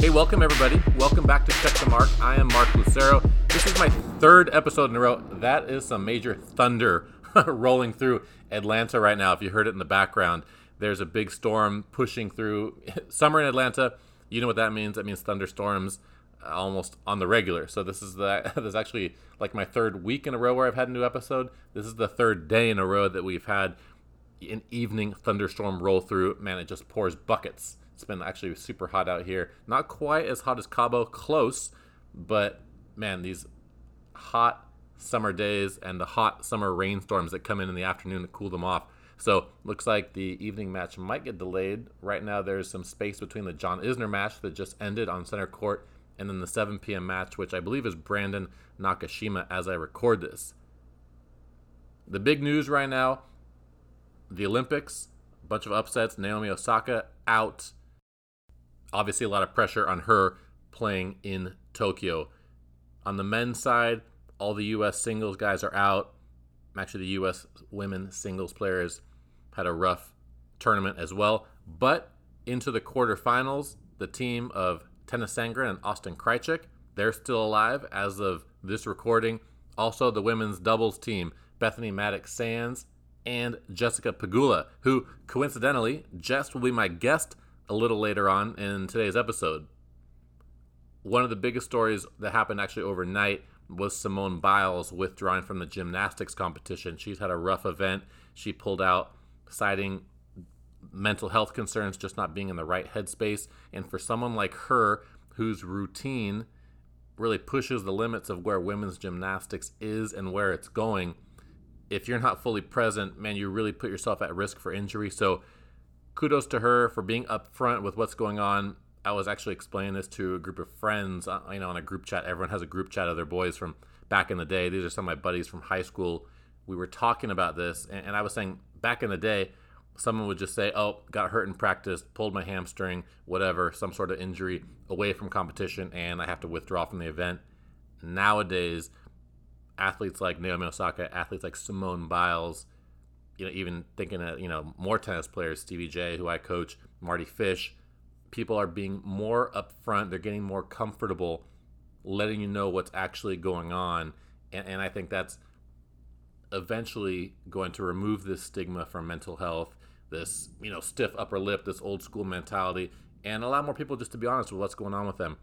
Hey, welcome everybody. Welcome back to Check the Mark. I am Mark Lucero. This is my third episode in a row. That is some major thunder rolling through Atlanta right now. If you heard it in the background, there's a big storm pushing through. Summer in Atlanta, you know what that means? That means thunderstorms almost on the regular. So this is the this is actually like my third week in a row where I've had a new episode. This is the third day in a row that we've had an evening thunderstorm roll through. Man, it just pours buckets. It's been actually super hot out here. Not quite as hot as Cabo, close, but man, these hot summer days and the hot summer rainstorms that come in in the afternoon to cool them off. So looks like the evening match might get delayed. Right now, there's some space between the John Isner match that just ended on center court and then the 7 p.m. match, which I believe is Brandon Nakashima as I record this. The big news right now the Olympics, a bunch of upsets. Naomi Osaka out obviously a lot of pressure on her playing in Tokyo. On the men's side, all the U.S. singles guys are out. Actually, the U.S. women singles players had a rough tournament as well. But into the quarterfinals, the team of Tennys Sandgren and Austin Krajicek, they're still alive as of this recording. Also, the women's doubles team, Bethanie Mattek Sands and Jessica Pegula, who coincidentally, Jess will be my guest a little later on in today's episode. One of the biggest stories that happened actually overnight was Simone Biles withdrawing from the gymnastics competition. She's had a rough event. She pulled out, citing mental health concerns, just not being in the right headspace. And for someone like her, whose routine really pushes the limits of where women's gymnastics is and where it's going, if you're not fully present, man, you really put yourself at risk for injury. So kudos to her for being upfront with what's going on. I was actually explaining this to a group of friends, uh, you know, in a group chat. Everyone has a group chat of their boys from back in the day. These are some of my buddies from high school. We were talking about this, and, and I was saying back in the day, someone would just say, "Oh, got hurt in practice, pulled my hamstring, whatever, some sort of injury away from competition, and I have to withdraw from the event." Nowadays, athletes like Naomi Osaka, athletes like Simone Biles, you know, even thinking that you know, more tennis players, Stevie J, who I coach, Mardy Fish, people are being more upfront. They're getting more comfortable letting you know what's actually going on. And, and I think that's eventually going to remove this stigma from mental health, this, you know, stiff upper lip, this old school mentality, and allow more people just to be honest with what's going on with them.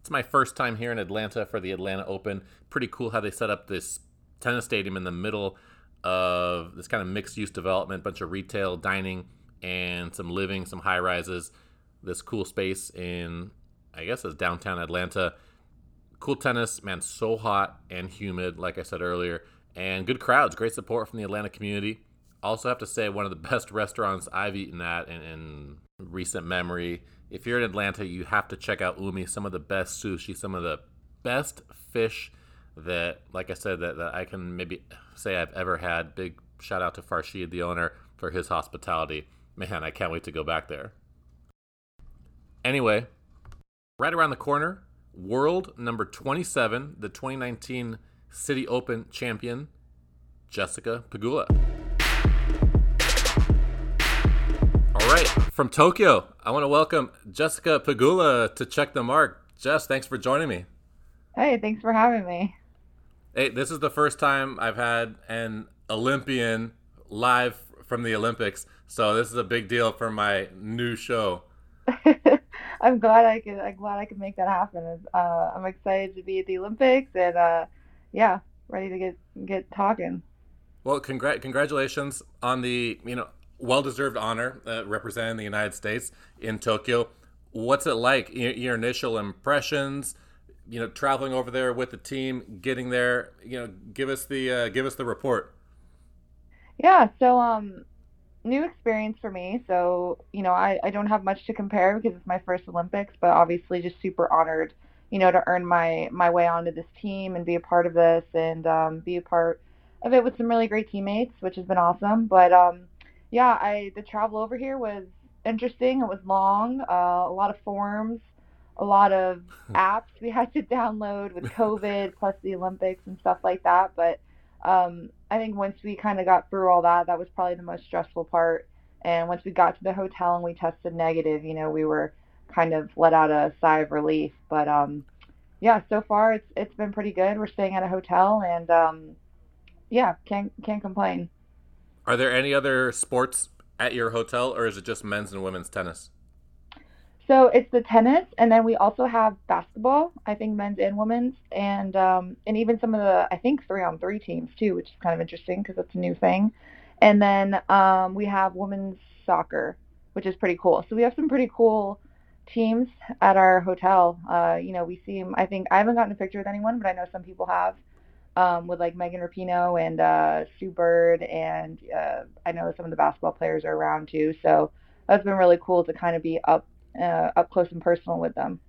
It's my first time here in Atlanta for the Atlanta Open. Pretty cool how they set up this tennis stadium in the middle of this kind of mixed use development, bunch of retail, dining, and some living, some high rises. This cool space in, I guess, it's downtown Atlanta. Cool tennis, man, so hot and humid, like I said earlier, and good crowds, great support from the Atlanta community. Also, have to say, one of the best restaurants I've eaten at in, in recent memory. If you're in Atlanta, you have to check out Umi, some of the best sushi, some of the best fish that, like I said, that, that I can maybe say I've ever had. Big shout out to Farshid, the owner, for his hospitality. Man, I can't wait to go back there. Anyway, right around the corner, world number 27, the 2019 City Open champion, Jessica Pegula. All right, from Tokyo, I want to welcome Jessica Pegula to Check the Mark. Jess, thanks for joining me. Hey, thanks for having me. Hey, this is the first time I've had an Olympian live from the Olympics, so this is a big deal for my new show. I'm glad I could. I'm glad I could make that happen. Uh, I'm excited to be at the Olympics, and uh, yeah, ready to get get talking. Well, congr- congratulations on the you know well deserved honor uh, representing the United States in Tokyo. What's it like? Your, your initial impressions? You know, traveling over there with the team, getting there, you know, give us the uh, give us the report. Yeah, so um, new experience for me. So you know, I I don't have much to compare because it's my first Olympics, but obviously just super honored, you know, to earn my my way onto this team and be a part of this and um, be a part of it with some really great teammates, which has been awesome. But um, yeah, I the travel over here was interesting. It was long, uh, a lot of forms a lot of apps we had to download with COVID plus the Olympics and stuff like that. But um, I think once we kind of got through all that, that was probably the most stressful part. And once we got to the hotel and we tested negative, you know, we were kind of let out a sigh of relief. But um, yeah, so far it's it's been pretty good. We're staying at a hotel, and um, yeah, can't can't complain. Are there any other sports at your hotel, or is it just men's and women's tennis? So it's the tennis, and then we also have basketball. I think men's and women's, and um, and even some of the I think three on three teams too, which is kind of interesting because it's a new thing. And then um, we have women's soccer, which is pretty cool. So we have some pretty cool teams at our hotel. Uh, you know, we see them. I think I haven't gotten a picture with anyone, but I know some people have. Um, with like Megan Rapinoe and uh, Sue Bird, and uh, I know some of the basketball players are around too. So that's been really cool to kind of be up uh, up close and personal with them.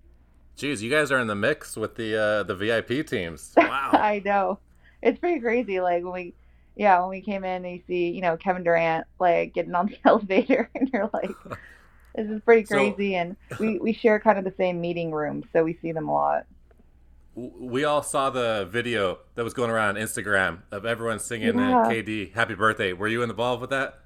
Geez, you guys are in the mix with the uh, the VIP teams. Wow. I know. It's pretty crazy. Like when we, yeah, when we came in and you see, you know, Kevin Durant like getting on the elevator, and you're like, this is pretty crazy. So, and we we share kind of the same meeting room, so we see them a lot we all saw the video that was going around on Instagram of everyone singing yeah. KD "Happy Birthday." Were you involved with that?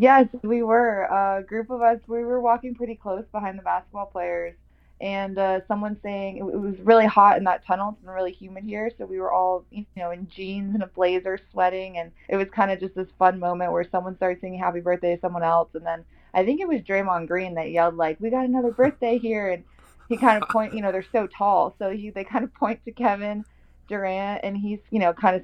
Yes, we were. A group of us. We were walking pretty close behind the basketball players, and uh, someone saying it, was really hot in that tunnel. It's been really humid here, so we were all you know in jeans and a blazer, sweating, and it was kind of just this fun moment where someone started singing "Happy Birthday" to someone else, and then I think it was Draymond Green that yelled like, "We got another birthday here!" and he kind of point, you know, they're so tall, so he they kind of point to Kevin Durant, and he's you know kind of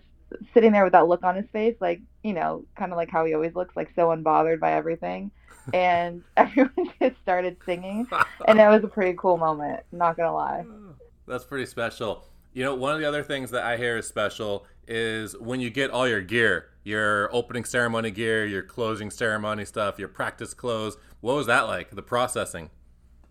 sitting there with that look on his face, like you know, kind of like how he always looks, like so unbothered by everything. And everyone just started singing, and it was a pretty cool moment. Not gonna lie. That's pretty special. You know, one of the other things that I hear is special is when you get all your gear, your opening ceremony gear, your closing ceremony stuff, your practice clothes. What was that like? The processing.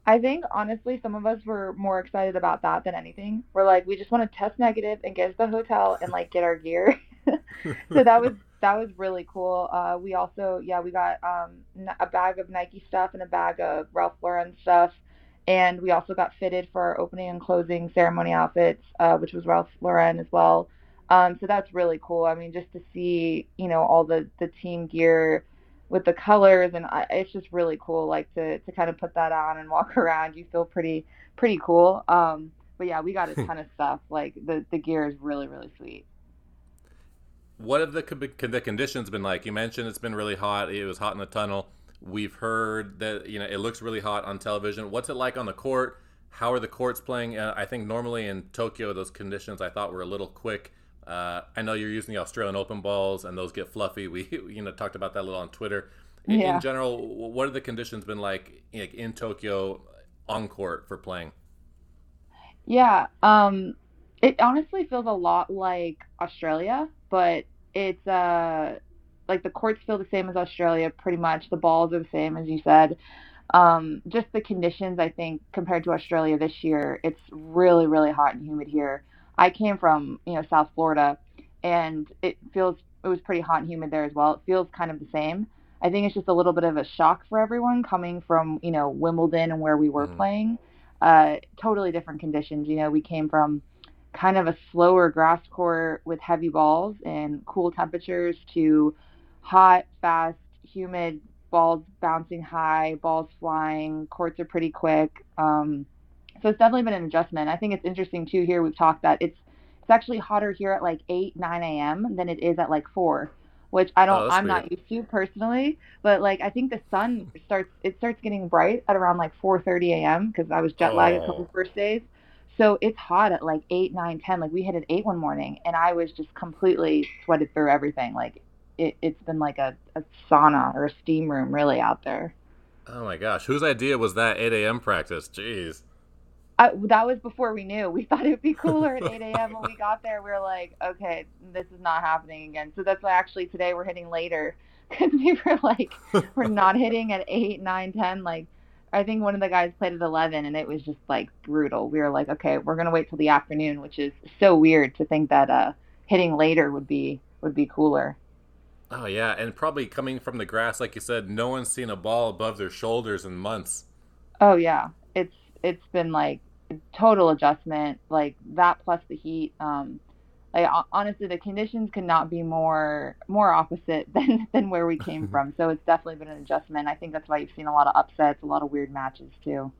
I think honestly, some of us were more excited about that than anything. We're like, we just want to test negative and get to the hotel and like get our gear. so that was that was really cool. Uh, we also, yeah, we got um, a bag of Nike stuff and a bag of Ralph Lauren stuff, and we also got fitted for our opening and closing ceremony outfits, uh, which was Ralph Lauren as well. Um, so that's really cool. I mean, just to see, you know, all the the team gear with the colors and I, it's just really cool like to to kind of put that on and walk around. You feel pretty pretty cool. Um but yeah we got a ton of stuff. Like the the gear is really really sweet. What have the the conditions been like? You mentioned it's been really hot. It was hot in the tunnel. We've heard that you know it looks really hot on television. What's it like on the court? How are the courts playing? Uh, i think normally in tokyo those conditions i thought were a little quick uh, I know you're using the Australian Open balls, and those get fluffy. We you know talked about that a little on Twitter. In, yeah. in general, what have the conditions been like in, in Tokyo on court for playing? Yeah, um, it honestly feels a lot like Australia, but it's uh like the courts feel the same as Australia, pretty much. The balls are the same as you said. Um, just the conditions, I think, compared to Australia this year, it's really, really hot and humid here. I came from, you know, South Florida and it feels it was pretty hot and humid there as well. It feels kind of the same. I think it's just a little bit of a shock for everyone coming from, you know, Wimbledon and where we were mm-hmm. playing. Uh, totally different conditions. You know, we came from kind of a slower grass court with heavy balls and cool temperatures to hot, fast, humid balls bouncing high, balls flying. Courts are pretty quick. Um, so it's definitely been an adjustment. I think it's interesting too. Here we've talked that it's it's actually hotter here at like 8 9 a.m than it is at like 4 which i don't oh, i'm weird. not used to personally but like i think the sun starts it starts getting bright at around like 4.30 a.m because i was jet lagged oh. a couple oh. first days so it's hot at like 8 9 10 like we hit at 8 one morning and i was just completely sweated through everything like it, it's been like a, a sauna or a steam room really out there oh my gosh whose idea was that 8 a.m practice jeez I, that was before we knew. We thought it would be cooler at 8 a.m. when we got there. We were like, okay, this is not happening again. So that's why actually today we're hitting later because we were like, we're not hitting at 8, 9, 10. Like, I think one of the guys played at 11 and it was just like brutal. We were like, okay, we're going to wait till the afternoon, which is so weird to think that uh, hitting later would be would be cooler. Oh yeah, and probably coming from the grass, like you said, no one's seen a ball above their shoulders in months. Oh yeah, it's been like total adjustment like that plus the heat um like honestly the conditions could not be more more opposite than than where we came from so it's definitely been an adjustment i think that's why you've seen a lot of upsets a lot of weird matches too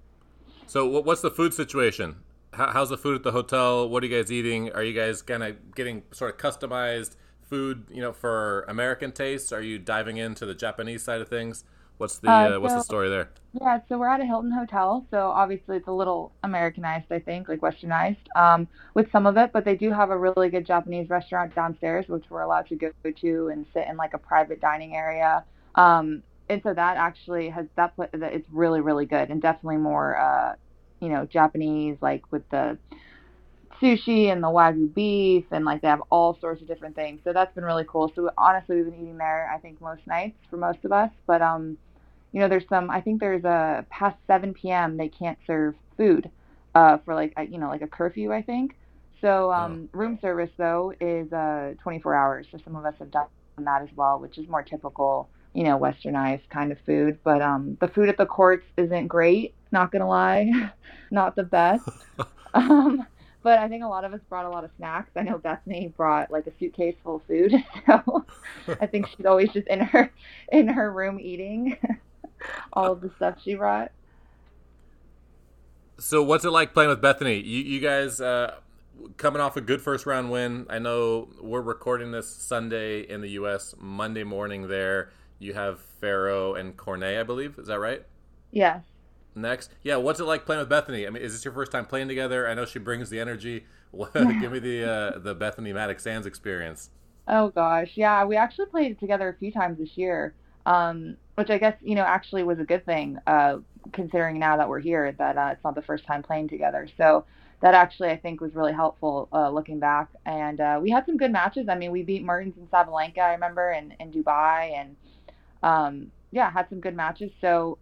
So, what's the food situation? how's the food at the hotel? What are you guys eating? Are you guys kind of getting sort of customized food, you know, for American tastes? Are you diving into the Japanese side of things? What's the uh, so, what's the story there? Yeah, so we're at a Hilton hotel, so obviously it's a little Americanized, I think, like Westernized, um, with some of it. But they do have a really good Japanese restaurant downstairs, which we're allowed to go to and sit in like a private dining area. Um, and so that actually has that it's really really good and definitely more uh, you know Japanese, like with the sushi and the wagyu beef and like they have all sorts of different things. So that's been really cool. So honestly, we've been eating there I think most nights for most of us. But um, you know, there's some I think there's a past 7 p.m. they can't serve food uh, for like you know like a curfew I think. So um, oh. room service though is uh 24 hours. So some of us have done that as well, which is more typical you know westernized kind of food. But um, the food at the courts isn't great. Not gonna lie, not the best. um, but I think a lot of us brought a lot of snacks. I know Bethanie brought like a suitcase full of food, so I think she's always just in her in her room eating all of the stuff she brought. So what's it like playing with Bethanie? You, you guys uh, coming off a good first round win. I know we're recording this Sunday in the U.S. Monday morning there. You have Ferro and Cornet, I believe. Is that right? Yes. Next, yeah. What's it like playing with Bethanie? I mean, is this your first time playing together? I know she brings the energy. Give me the uh, the Bethanie Mattek Sands experience. Oh gosh, yeah. We actually played together a few times this year, um, which I guess you know actually was a good thing, uh, considering now that we're here that uh, it's not the first time playing together. So that actually I think was really helpful uh, looking back. And uh, we had some good matches. I mean, we beat Mertens and Sabalenka, I remember, in, in Dubai, and um, yeah, had some good matches. So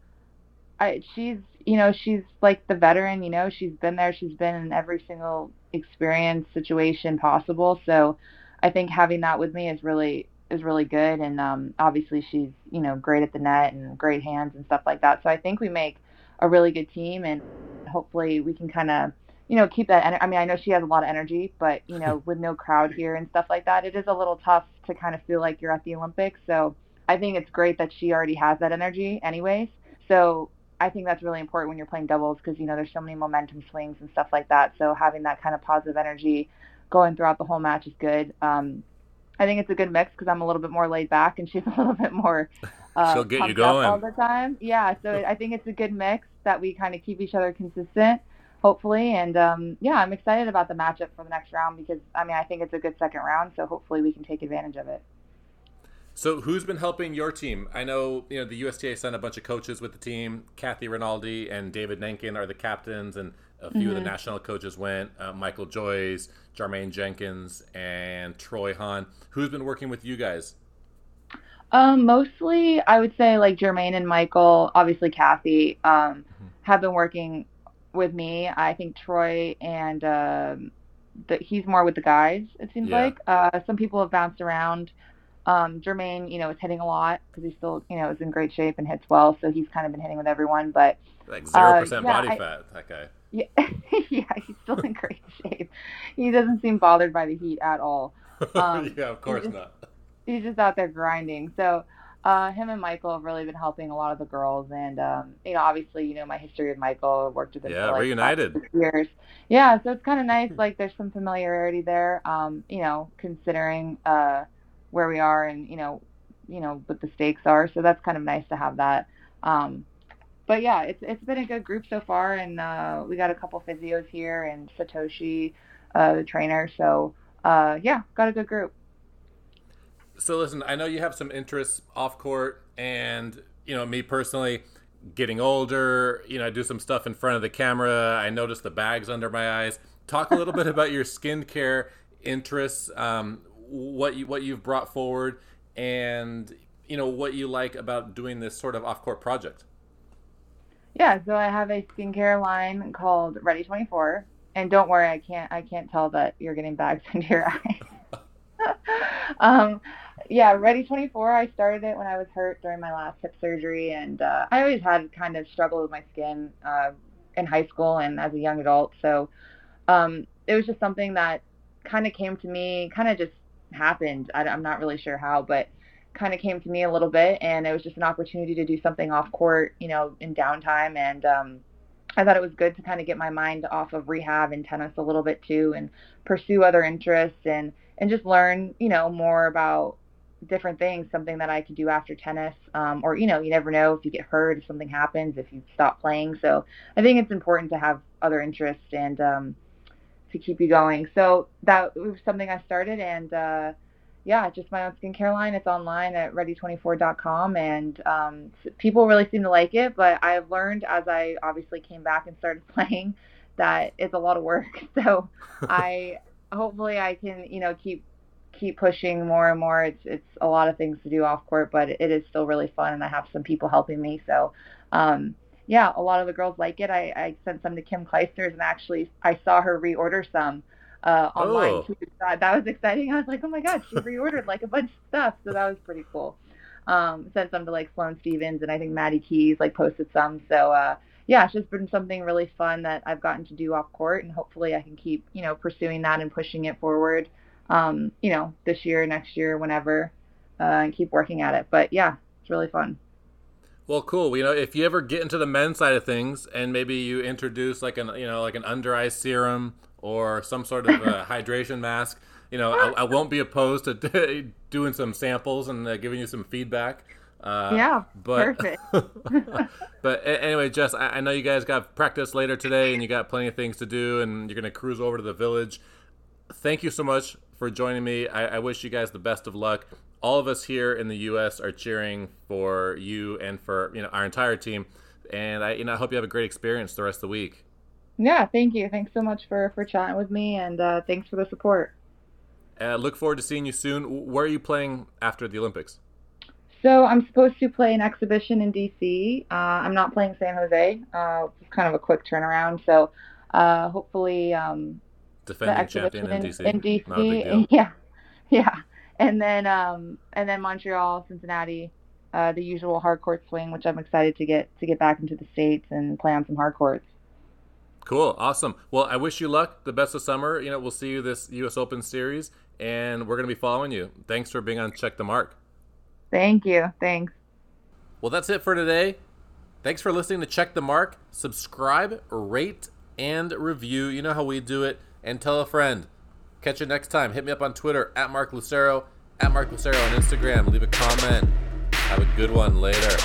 I, she's, you know, she's like the veteran, you know, she's been there, she's been in every single experience, situation possible. So I think having that with me is really is really good and um obviously she's, you know, great at the net and great hands and stuff like that. So I think we make a really good team and hopefully we can kind of you know, keep that. I mean, I know she has a lot of energy, but you know, with no crowd here and stuff like that, it is a little tough to kind of feel like you're at the Olympics. So I think it's great that she already has that energy anyways. So I think that's really important when you're playing doubles because you know there's so many momentum swings and stuff like that. So having that kind of positive energy going throughout the whole match is good. Um, I think it's a good mix because I'm a little bit more laid back and she's a little bit more. Uh, She'll get you going all the time. Yeah, so I think it's a good mix that we kind of keep each other consistent, hopefully. And um, yeah, I'm excited about the matchup for the next round because I mean I think it's a good second round, so hopefully we can take advantage of it. So who's been helping your team? I know you know the USTA sent a bunch of coaches with the team. Kathy Rinaldi and David Nainkin are the captains, and a few mm-hmm. of the mm-hmm. national coaches went. Uh, Michael Joyce, Jermaine Jenkins, and Troy Hahn. Who's been working with you guys? Um, mostly, I would say like Jermaine and Michael. Obviously, Kathy um, mm-hmm. have been working with me. I think Troy and um, the, he's more with the guys. It seems yeah. like uh, some people have bounced around. Um, Jermaine, you know, is hitting a lot because he still, you know, is in great shape and hits well. So he's kind of been hitting with everyone. But like zero uh, percent body I, fat, that guy. Yeah, yeah, he's still in great shape. He doesn't seem bothered by the heat at all. Um, yeah, of course he's just, not. He's just out there grinding. So uh, him and Michael have really been helping a lot of the girls, and um, you know, obviously, you know, my history with Michael, worked with him yeah, for like reunited years. Yeah, so it's kind of nice. Like, there's some familiarity there. Um, you know, considering uh where we are and you know you know what the stakes are. So that's kind of nice to have that. Um, but yeah it's it's been a good group so far and uh, we got a couple physios here and satoshi uh, the trainer. So uh, yeah got a good group. So listen i know you have some interests off court and you know me personally getting older you know i do some stuff in front of the camera. I notice the bags under my eyes. Talk a little bit about your skincare interests. Um, what you what you've brought forward and you know what you like about doing this sort of off court project. Yeah, so I have a skincare line called Ready 24, and don't worry, I can't I can't tell that you're getting bags under your eyes. um, yeah, Ready 24. I started it when I was hurt during my last hip surgery, and uh, I always had kind of struggled with my skin uh, in high school and as a young adult. So um, it was just something that kind of came to me, kind of just happened. I, am not really sure how, but kind of came to me a little bit, and it was just an opportunity to do something off court, you know, in downtime. And um, I thought it was good to kind of get my mind off of rehab and tennis a little bit too, and pursue other interests and and just learn, you know, more about different things. Something that I could do after tennis, um, or you know, you never know if you get hurt, if something happens, if you stop playing. So I think it's important to have other interests and um, to keep you going. So that was something I started, and uh, yeah, just my own skincare line. It's online at ready24.com, and um, people really seem to like it. But I've learned as I obviously came back and started playing that it's a lot of work. So I hopefully I can you know keep keep pushing more and more. It's it's a lot of things to do off court, but it is still really fun, and I have some people helping me. So. Um, yeah, a lot of the girls like it. I, I sent some to Kim Clijsters, and actually I saw her reorder some uh, online oh. too. So that was exciting. I was like, oh my god, she reordered like a bunch of stuff, so that was pretty cool. Um, sent some to like Sloane Stephens and I think Maddie Keys like posted some. So uh, yeah, it's just been something really fun that I've gotten to do off court, and hopefully I can keep you know pursuing that and pushing it forward. Um, you know, this year, next year, whenever, uh, and keep working at it. But yeah, it's really fun. Well, cool. You know, if you ever get into the men's side of things, and maybe you introduce like an you know like an under eye serum or some sort of uh, hydration mask. You know, I, I, won't be opposed to doing some samples and uh, giving you some feedback. Uh, yeah, but, perfect. but anyway, Jess, I, I, know you guys got practice later today, and you got plenty of things to do, and you're gonna cruise over to the village. Thank you so much for joining me. I, I wish you guys the best of luck. All of us here in the U.S. are cheering for you and for you know our entire team, and I you know I hope you have a great experience the rest of the week. Yeah, thank you. Thanks so much for for chatting with me, and uh, thanks for the support. Uh, look forward to seeing you soon. Where are you playing after the Olympics? So I'm supposed to play an exhibition in DC. Uh, I'm not playing San Jose. Uh, it's kind of a quick turnaround. So uh, hopefully, um, defending champion in, in DC. In DC, yeah, yeah, and then um, and then Montreal, Cincinnati, uh, the usual hard court swing, which I'm excited to get to get back into the states and play on some hard courts. Cool, awesome. Well, I wish you luck. The best of summer. You know, we'll see you this U.S. Open series, and we're going to be following you. Thanks for being on Check the Mark. Thank you. Thanks. Well, that's it for today. Thanks for listening to Check the Mark. Subscribe, rate, and review. You know how we do it. And tell a friend. Catch you next time. Hit me up on Twitter at Mark Lucero, at Mark Lucero on Instagram. Leave a comment. Have a good one later.